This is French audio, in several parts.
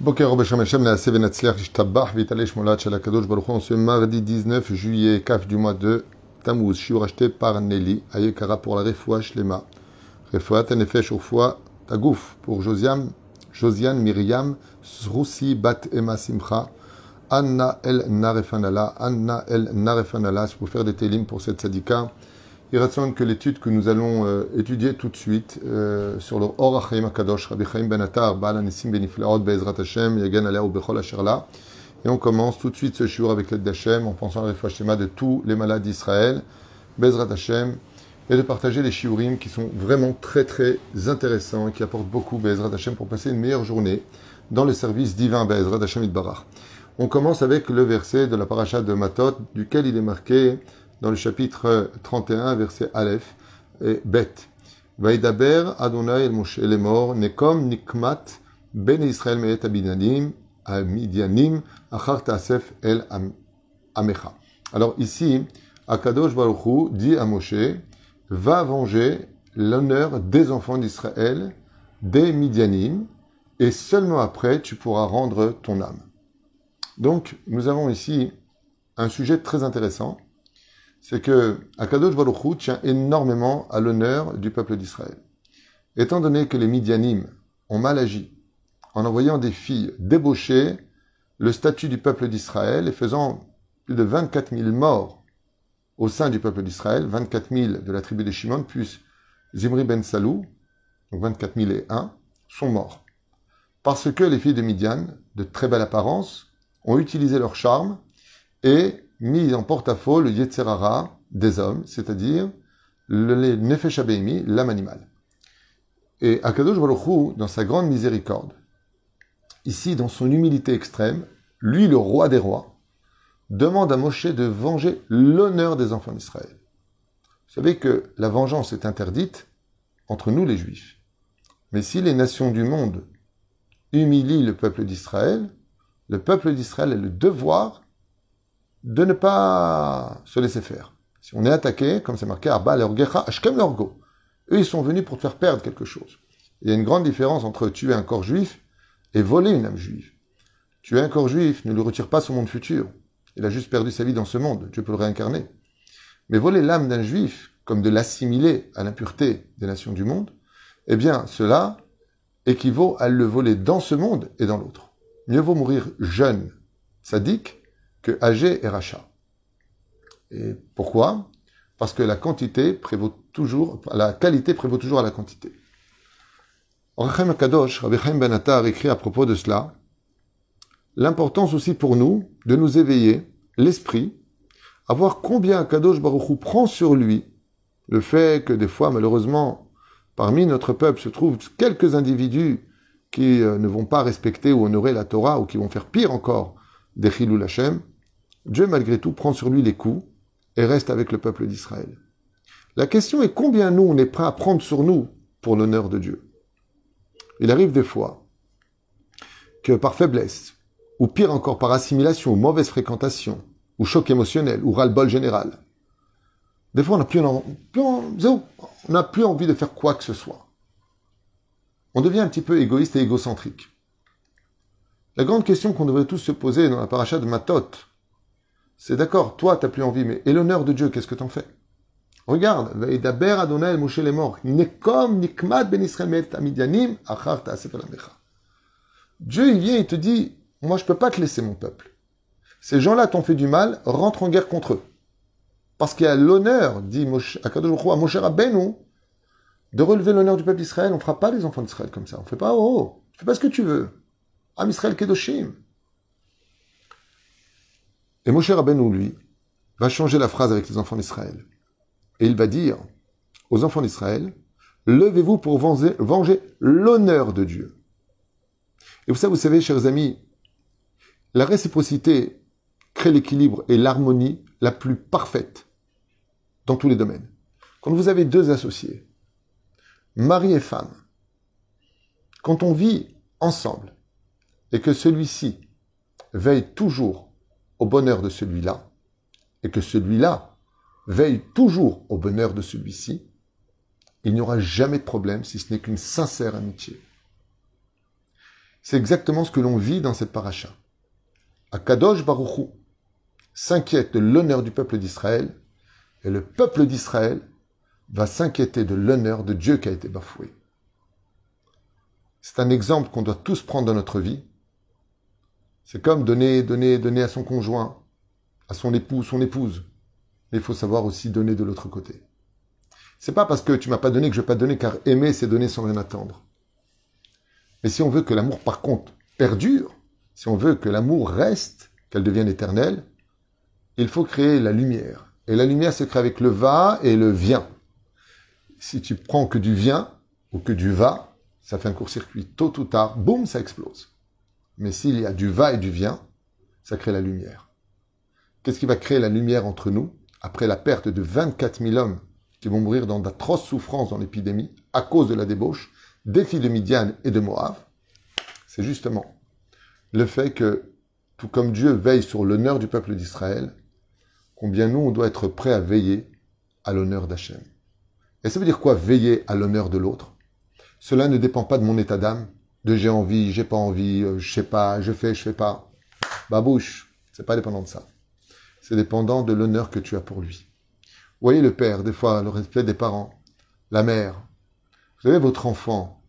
Boker Beshem Hashem Naase Venatzliach Ishtabach Vitalesh Molat Shalakadosh Baruch en ce mardi 19 juillet, CAF du mois de Tammuz, shiur acheté par Nelly, Ayekara pour la Refoua Shlema, Refoua Tanefesh Urfoua Tagouf pour Josiane, Josiane Myriam Sroussi Bat Emma Simcha, Anna El Narefanala, Anna El Narefanala, pour faire des télim pour cette sadika. Il raconte que l'étude que nous allons euh, étudier tout de suite euh, sur le Or HaChaim HaKadosh, Rabbi Chaim Ben Attar, Baal Anissim Beniflaot, Be'ezrat Hashem, Yagan Alea Bechol Asherla. Et on commence tout de suite ce shiur avec l'aide d'Hachem en pensant à la Shema de tous les malades d'Israël, Be'ezrat Hashem, et de partager les shiurim qui sont vraiment très très intéressants et qui apportent beaucoup Be'ezrat Hashem pour passer une meilleure journée dans le service divin Be'ezrat Hashem Itbarach. On commence avec le verset de la paracha de Matot, duquel il est marqué dans le chapitre 31, verset Aleph et Bet. Vaïdaber Adonai el Ben Israël Meet Abidanim, Amidianim, Achar Tasef El Amecha. Alors ici, Akadosh Baruch Hu dit à Moshe, va venger l'honneur des enfants d'Israël, des Midianim, et seulement après tu pourras rendre ton âme. Donc, nous avons ici un sujet très intéressant c'est que Akadosh Baruch tient énormément à l'honneur du peuple d'Israël. Étant donné que les Midianim ont mal agi en envoyant des filles débaucher le statut du peuple d'Israël et faisant plus de 24 000 morts au sein du peuple d'Israël, 24 000 de la tribu de Shimon, plus Zimri ben Salou, donc 24 001, sont morts. Parce que les filles de Midian, de très belle apparence, ont utilisé leur charme et mis en porte-à-faux le Yetzerara des hommes, c'est-à-dire le Nefesh Abeimi, l'âme animale. Et Akadosh Baruch dans sa grande miséricorde, ici dans son humilité extrême, lui le roi des rois, demande à Moshe de venger l'honneur des enfants d'Israël. Vous savez que la vengeance est interdite entre nous les Juifs. Mais si les nations du monde humilient le peuple d'Israël, le peuple d'Israël a le devoir de ne pas se laisser faire. Si on est attaqué, comme c'est marqué, Arba Ashkem Lorgo, eux ils sont venus pour te faire perdre quelque chose. Il y a une grande différence entre tuer un corps juif et voler une âme juive. Tuer un corps juif ne lui retire pas son monde futur. Il a juste perdu sa vie dans ce monde. Dieu peut le réincarner. Mais voler l'âme d'un juif, comme de l'assimiler à l'impureté des nations du monde, eh bien, cela équivaut à le voler dans ce monde et dans l'autre. Mieux vaut mourir jeune, sadique, que âgé et rachat. Et pourquoi? Parce que la quantité prévaut toujours, la qualité prévaut toujours à la quantité. Rachem Kadosh, Rabbi Chaim Ben Attar écrit à propos de cela l'importance aussi pour nous de nous éveiller l'esprit, à voir combien Kadosh Baruch Hu prend sur lui le fait que des fois, malheureusement, parmi notre peuple se trouvent quelques individus qui euh, ne vont pas respecter ou honorer la Torah ou qui vont faire pire encore des Chilul Hashem, Dieu malgré tout prend sur lui les coups et reste avec le peuple d'Israël. La question est combien nous on est prêt à prendre sur nous pour l'honneur de Dieu? Il arrive des fois que par faiblesse, ou pire encore par assimilation, ou mauvaise fréquentation, ou choc émotionnel, ou ras-le-bol général, des fois on n'a plus, plus, plus envie de faire quoi que ce soit. On devient un petit peu égoïste et égocentrique. La grande question qu'on devrait tous se poser dans la paracha de Matot, c'est d'accord, toi, t'as plus envie, mais et l'honneur de Dieu, qu'est-ce que t'en fais? Regarde, Veidaber Adonai Moshe les morts, Nekom Nikmat Ben Amidianim Achar Dieu, il vient, il te dit, moi, je peux pas te laisser mon peuple. Ces gens-là t'ont fait du mal, rentre en guerre contre eux. Parce qu'il y a l'honneur, dit Moshe, à Moshe Rabbeinu, de relever l'honneur du peuple d'Israël. On ne fera pas les enfants d'Israël comme ça. On ne fait pas, oh, oh, fais pas ce que tu veux. Am Israël Kedoshim. Et Moshe Rabbeinu, lui, va changer la phrase avec les enfants d'Israël. Et il va dire aux enfants d'Israël, levez-vous pour venger l'honneur de Dieu. Et savez, vous savez, chers amis, la réciprocité crée l'équilibre et l'harmonie la plus parfaite dans tous les domaines. Quand vous avez deux associés, mari et femme, quand on vit ensemble et que celui-ci veille toujours bonheur de celui-là, et que celui-là veille toujours au bonheur de celui-ci, il n'y aura jamais de problème si ce n'est qu'une sincère amitié. C'est exactement ce que l'on vit dans cette paracha. Akadosh Baruchou s'inquiète de l'honneur du peuple d'Israël, et le peuple d'Israël va s'inquiéter de l'honneur de Dieu qui a été bafoué. C'est un exemple qu'on doit tous prendre dans notre vie. C'est comme donner, donner, donner à son conjoint, à son époux, son épouse. Mais il faut savoir aussi donner de l'autre côté. C'est pas parce que tu m'as pas donné que je vais pas donner, car aimer, c'est donner sans rien attendre. Mais si on veut que l'amour, par contre, perdure, si on veut que l'amour reste, qu'elle devienne éternelle, il faut créer la lumière. Et la lumière se crée avec le va et le vient. Si tu prends que du vient ou que du va, ça fait un court-circuit. Tôt ou tard, boum, ça explose. Mais s'il y a du va et du vient, ça crée la lumière. Qu'est-ce qui va créer la lumière entre nous après la perte de 24 000 hommes qui vont mourir dans d'atroces souffrances dans l'épidémie à cause de la débauche des filles de Midian et de Moab, c'est justement le fait que, tout comme Dieu veille sur l'honneur du peuple d'Israël, combien nous, on doit être prêt à veiller à l'honneur d'Hachem. Et ça veut dire quoi, veiller à l'honneur de l'autre? Cela ne dépend pas de mon état d'âme, de j'ai envie, j'ai pas envie, euh, je sais pas, je fais, je fais pas. Babouche, c'est pas dépendant de ça. C'est dépendant de l'honneur que tu as pour lui. Vous voyez le père, des fois, le respect des parents, la mère. Vous savez, votre enfant,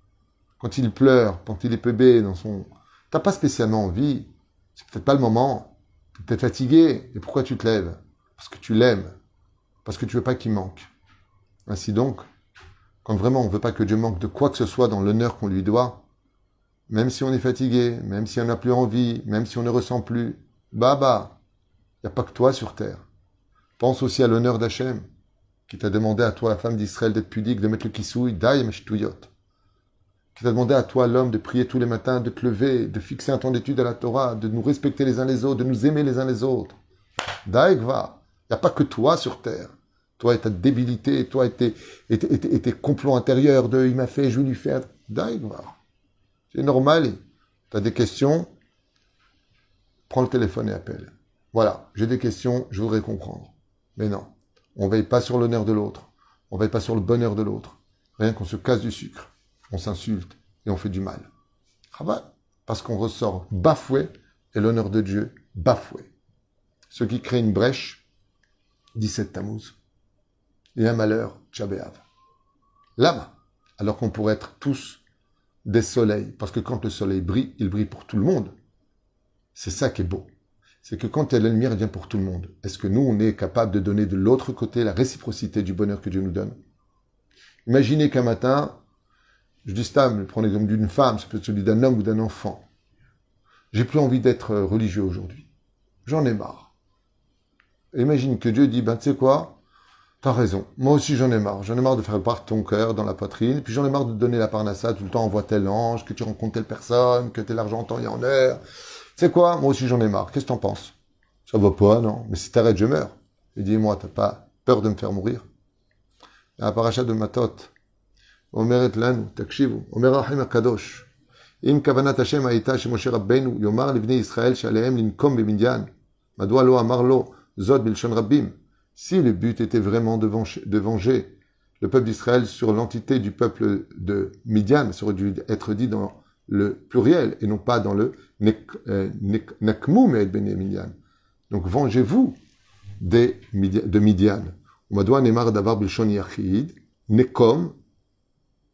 quand il pleure, quand il est bébé dans son... T'as pas spécialement envie, c'est peut-être pas le moment, tu es fatigué, et pourquoi tu te lèves? Parce que tu l'aimes, parce que tu veux pas qu'il manque. Ainsi donc, quand vraiment on veut pas que Dieu manque de quoi que ce soit dans l'honneur qu'on lui doit, même si on est fatigué, même si on n'a plus envie, même si on ne ressent plus, bah bah, il n'y a pas que toi sur terre. Pense aussi à l'honneur d'Hachem, qui t'a demandé à toi, la femme d'Israël, d'être pudique, de mettre le kisouille, daïm shtuyot. Qui t'a demandé à toi, l'homme, de prier tous les matins, de te lever, de fixer un temps d'étude à la Torah, de nous respecter les uns les autres, de nous aimer les uns les autres. Daïkva. Il n'y a pas que toi sur terre. Toi et ta débilité, toi et tes, et tes, complots intérieurs de il m'a fait, je vais lui faire. Daïkva. C'est normal. Tu as des questions, prends le téléphone et appelle. Voilà, j'ai des questions, je voudrais comprendre. Mais non, on ne veille pas sur l'honneur de l'autre, on ne veille pas sur le bonheur de l'autre. Rien qu'on se casse du sucre, on s'insulte et on fait du mal. Parce qu'on ressort bafoué et l'honneur de Dieu bafoué. Ce qui crée une brèche, 17 Tammuz. Et un malheur, Tchabéav. Lama, alors qu'on pourrait être tous des soleils, parce que quand le soleil brille, il brille pour tout le monde. C'est ça qui est beau c'est que quand la lumière vient pour tout le monde, est-ce que nous, on est capable de donner de l'autre côté la réciprocité du bonheur que Dieu nous donne? Imaginez qu'un matin, je dis ça, je prends l'exemple d'une femme, c'est peut-être celui d'un homme ou d'un enfant. J'ai plus envie d'être religieux aujourd'hui. J'en ai marre. imagine que Dieu dit, ben tu sais quoi? T'as raison. Moi aussi j'en ai marre. J'en ai marre de faire part ton cœur dans la poitrine. Puis j'en ai marre de te donner la parnassa tout le temps. Envoie tel ange, que tu rencontres telle personne, que tel argent en temps et en heure. C'est quoi Moi aussi j'en ai marre. Qu'est-ce que t'en penses Ça va pas, non Mais si t'arrêtes, je meurs. Et dis-moi, t'as pas peur de me faire mourir La paracha de Matot. אומרת לנו, תקשיבו, אומר האחים הקדוש, אם כוונת השם הייתה שמשה רבנו יאמר לבני ישראל שעליהם לנקום במדיין, מדוע לא אמר לו זאת בלשון רבים Si le but était vraiment de venger, le peuple d'Israël sur l'entité du peuple de Midian, ça aurait dû être dit dans le pluriel et non pas dans le euh, ben Donc vengez-vous de Midian. Nekom,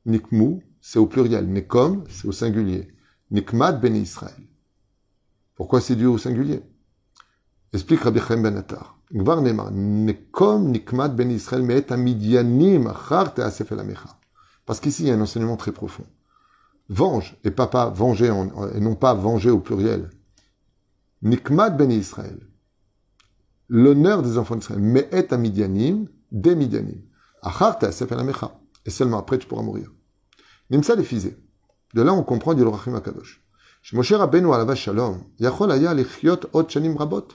Nikmu, c'est au pluriel. Nekom, c'est au singulier. Nikmad ben Israël. Pourquoi c'est dû au singulier? Explique Rabbi Chaim ben Attar. Parce qu'ici, il y a un enseignement très profond venge, et papa venger, et non pas venger au pluriel. Nikmat ben Israël. L'honneur des enfants d'Israël. Mais est à Midianim, des Midianim. Et seulement après, tu pourras mourir. Nimsa les fisés. De là, on comprend, le Rachim Akadosh. Moshe Rabbeinu alava shalom, yachol aya lichiot ot shanim rabot.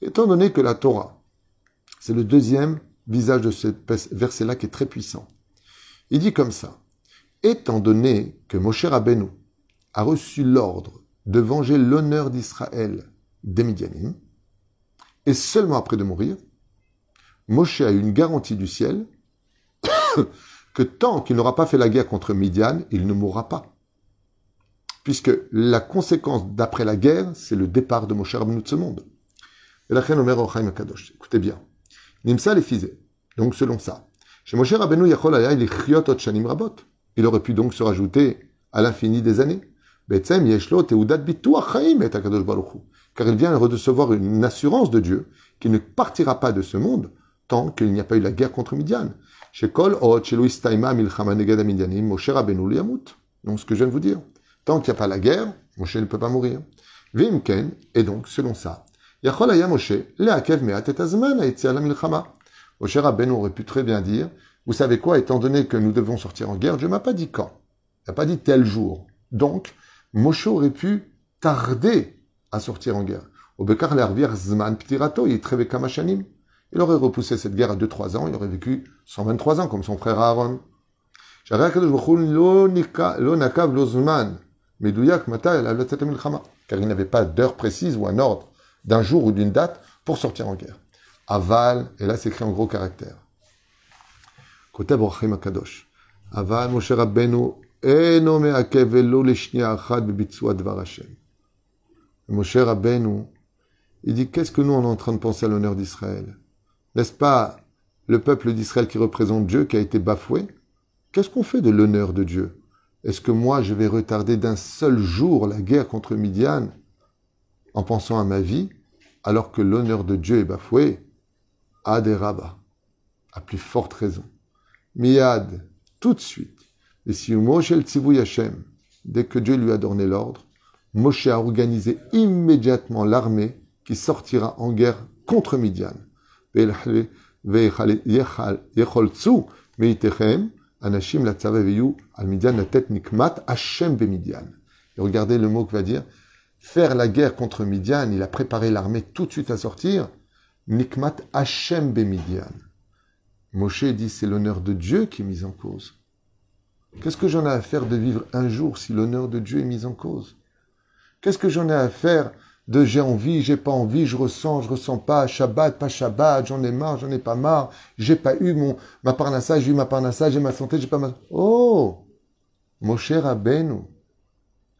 Étant donné que la Torah, c'est le deuxième visage de ce verset-là qui est très puissant. Il dit comme ça étant donné que Moshe Rabbeinu a reçu l'ordre de venger l'honneur d'Israël des Midianim, et seulement après de mourir, Moshe a eu une garantie du ciel que tant qu'il n'aura pas fait la guerre contre Midian, il ne mourra pas. puisque la conséquence d'après la guerre, c'est le départ de Moshe Rabbeinu de ce monde. Et la reine Omer Ochaim Kadosh. Écoutez bien. Nimsa les fizé. Donc selon ça. Chez Moshe Rabbeinu Yachol Shanim Rabot. Il aurait pu donc se rajouter à l'infini des années. Betsem Yeshlo Teudat Bitu Achaim et Akadosh Baruchu. Car il vient recevoir une assurance de Dieu qu'il ne partira pas de ce monde tant qu'il n'y a pas eu la guerre contre Midian. Chez Kol Ot Shelo Istaima Milchama Neged Midianim Moshe Rabbeinu Yamut. Donc ce que je viens de vous dire. Tant qu'il n'y a pas la guerre, Moshe ne peut pas mourir. Vimken, et donc, selon ça, Yachol Aya Moshe, Leakev Meat et Azman la Milchama. Moshe Rabbeinu aurait pu très bien dire, vous savez quoi, étant donné que nous devons sortir en guerre, Dieu m'a pas dit quand. Il n'a pas dit tel jour. Donc, Moshe aurait pu tarder à sortir en guerre. Obekar l'Arvir Zman Ptirato, Kamachanim. Il aurait repoussé cette guerre à 2-3 ans, il aurait vécu 123 ans, comme son frère Aaron. car il n'avait pas d'heure précise ou un ordre d'un jour ou d'une date pour sortir en guerre. Aval, et là c'est écrit en gros. Kotev Orchim Akadosh. Aval Moshe Rabbeinu achad bebitzua dvar Hashem. Moshe Rabbeinu, il dit qu'est-ce que nous on est en train de penser à l'honneur d'Israël? N'est-ce pas le peuple d'Israël qui représente Dieu qui a été bafoué? Qu'est-ce qu'on fait de l'honneur de Dieu? Est-ce que moi, je vais retarder d'un seul jour la guerre contre Midian? En pensant à ma vie, alors que l'honneur de Dieu est bafoué Aderaba, à plus forte raison. Miad, tout de suite. Et si Moshe el Hashem, dès que Dieu lui a donné l'ordre, Moshe a organisé immédiatement l'armée qui sortira en guerre contre Midian. Midian. Et regardez le mot que va dire faire la guerre contre Midian, il a préparé l'armée tout de suite à sortir. Nikmat Hashem Midian. Moshe dit c'est l'honneur de Dieu qui est mis en cause. Qu'est-ce que j'en ai à faire de vivre un jour si l'honneur de Dieu est mis en cause? Qu'est-ce que j'en ai à faire de j'ai envie, j'ai pas envie, je ressens, je ressens pas, Shabbat, pas Shabbat, j'en ai marre, j'en ai pas marre, j'ai pas eu mon, ma parnassa, j'ai eu ma parnassa, j'ai ma santé, j'ai pas ma... Oh! Mon cher Rabbeinu,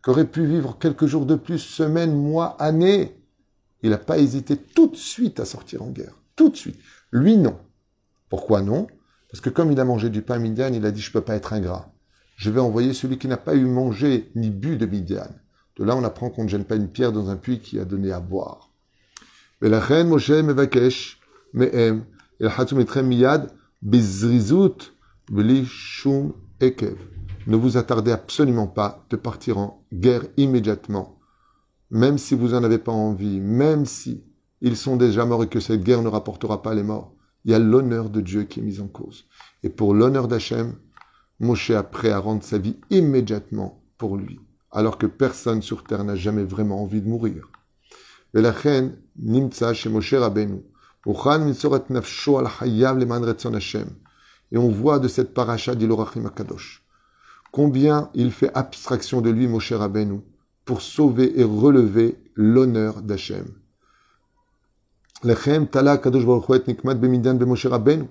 qu'aurait pu vivre quelques jours de plus, semaines, mois, années, il n'a pas hésité tout de suite à sortir en guerre. Tout de suite. Lui, non. Pourquoi non? Parce que comme il a mangé du pain Midian, il a dit, je peux pas être ingrat. Je vais envoyer celui qui n'a pas eu mangé ni bu de Midian. De là, on apprend qu'on ne gêne pas une pierre dans un puits qui a donné à boire. Ne vous attardez absolument pas de partir en guerre immédiatement, même si vous n'en avez pas envie, même si ils sont déjà morts et que cette guerre ne rapportera pas les morts. Il y a l'honneur de Dieu qui est mis en cause. Et pour l'honneur d'Hachem, Moshe a prêt à rendre sa vie immédiatement pour lui alors que personne sur terre n'a jamais vraiment envie de mourir. Et on voit de cette paracha d'Ilorachim Akadosh combien il fait abstraction de lui, Moshe Rabbeinu, pour sauver et relever l'honneur d'Hachem. לכם תלה הקדוש ברוך הוא את נקמת במדיין במשה רבנו.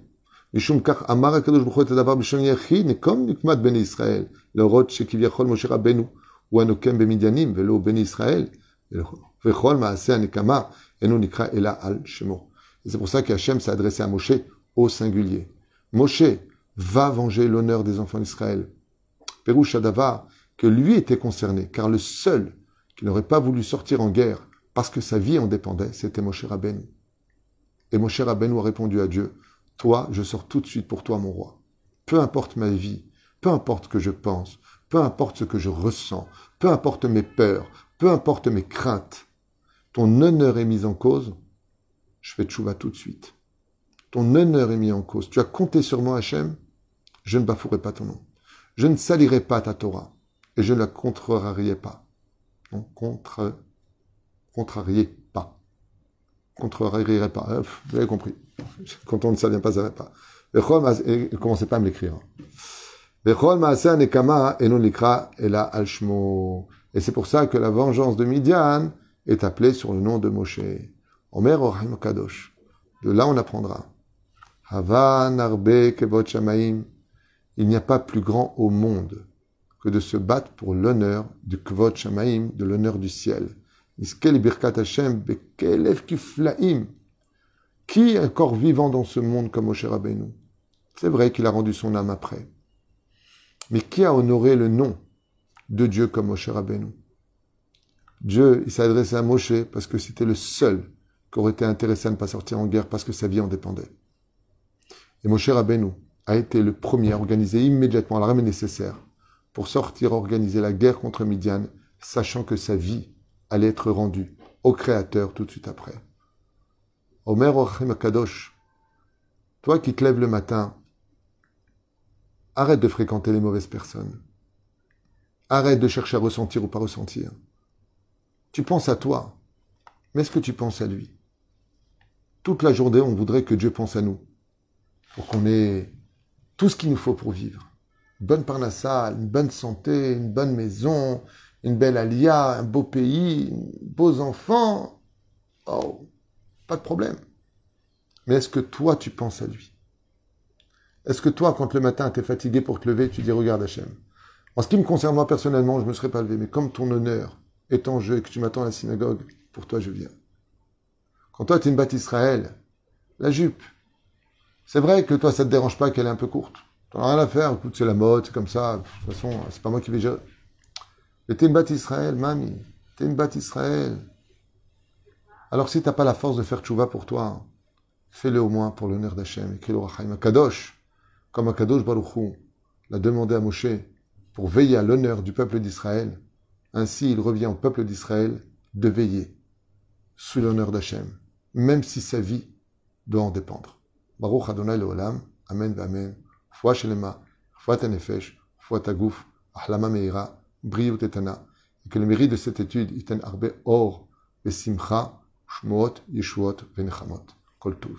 משום כך אמר הקדוש ברוך הוא את הדבר בלשון יחיד, נקום נקמת בני ישראל, להורות שכביכול משה רבנו ou Anokem Bemidianim, Velo Ben Israël, Vechol Maaseh Anekama, et nous Nikra Ela Al Shemo. C'est pour ça qu'Hachem s'est adressé à Moshe au singulier. Moshe va venger l'honneur des enfants d'Israël. Shadava, que lui était concerné, car le seul qui n'aurait pas voulu sortir en guerre parce que sa vie en dépendait, c'était Moshe Rabbeinu. Et Moshe Rabbeinu a répondu à Dieu, Toi, je sors tout de suite pour toi, mon roi. Peu importe ma vie, peu importe ce que je pense, peu importe ce que je ressens, peu importe mes peurs, peu importe mes craintes, ton honneur est mis en cause, je fais tchouva tout de suite. Ton honneur est mis en cause. Tu as compté sur moi, Hachem, je ne bafouerai pas ton nom. Je ne salirai pas ta Torah et je ne la contrarierai pas. Non, contre, contrarier pas. Contrarierai pas. Euh, vous avez compris. Quand on ne savait pas, ça ne va pas. Et commencez pas à me l'écrire. Et c'est pour ça que la vengeance de Midian est appelée sur le nom de Moshe. Omer Orahim Kadosh. De là, on apprendra. Hava Narbe Kevot Shamaim. Il n'y a pas plus grand au monde que de se battre pour l'honneur du Kvot Shamaim, de l'honneur du ciel. Qui est encore vivant dans ce monde comme Moshe Rabbeinu? C'est vrai qu'il a rendu son âme après. Mais qui a honoré le nom de Dieu comme Moshe Rabbeinu? Dieu, il s'est adressé à Moshe parce que c'était le seul qui aurait été intéressé à ne pas sortir en guerre parce que sa vie en dépendait. Et Moshe Rabbeinu a été le premier à organiser immédiatement l'armée nécessaire pour sortir organiser la guerre contre Midian, sachant que sa vie allait être rendue au Créateur tout de suite après. Omer Ochim Kadosh, toi qui te lèves le matin, arrête de fréquenter les mauvaises personnes. Arrête de chercher à ressentir ou pas ressentir. Tu penses à toi, mais est-ce que tu penses à lui? Toute la journée, on voudrait que Dieu pense à nous, pour qu'on ait tout ce qu'il nous faut pour vivre. Une bonne parnassa, une bonne santé, une bonne maison, une belle alia, un beau pays, beaux enfants. Oh, pas de problème. Mais est-ce que toi, tu penses à lui? Est-ce que toi, quand le matin, tu es fatigué pour te lever, tu dis, regarde Hachem. En ce qui me concerne, moi, personnellement, je ne me serais pas levé, mais comme ton honneur, est en jeu et que tu m'attends à la synagogue, pour toi je viens. Quand toi tu es une batte Israël, la jupe, c'est vrai que toi ça te dérange pas qu'elle est un peu courte. T'en as rien à faire, écoute, c'est la mode, c'est comme ça, de toute façon, c'est pas moi qui vais gérer. Mais t'es une batte Israël, mamie, t'es une batte Israël. Alors si t'as pas la force de faire tchouva pour toi, fais-le au moins pour l'honneur d'Hachem. Écris-le Kadosh, comme Akadosh Baruchou l'a demandé à Moshe pour veiller à l'honneur du peuple d'Israël ainsi, il revient au peuple d'Israël de veiller sous l'honneur d'Hachem, même si sa vie doit en dépendre. Baruch Adonai Leolam, Amen Amen. Foi Shelema, Foi Tanefesh, Foi Ahlama Meira, Briou Tetana, et que le mérite de cette étude, Iten Arbe Or, Simcha, Shmot, Yeshuot, Venechamot. Kol Tuv.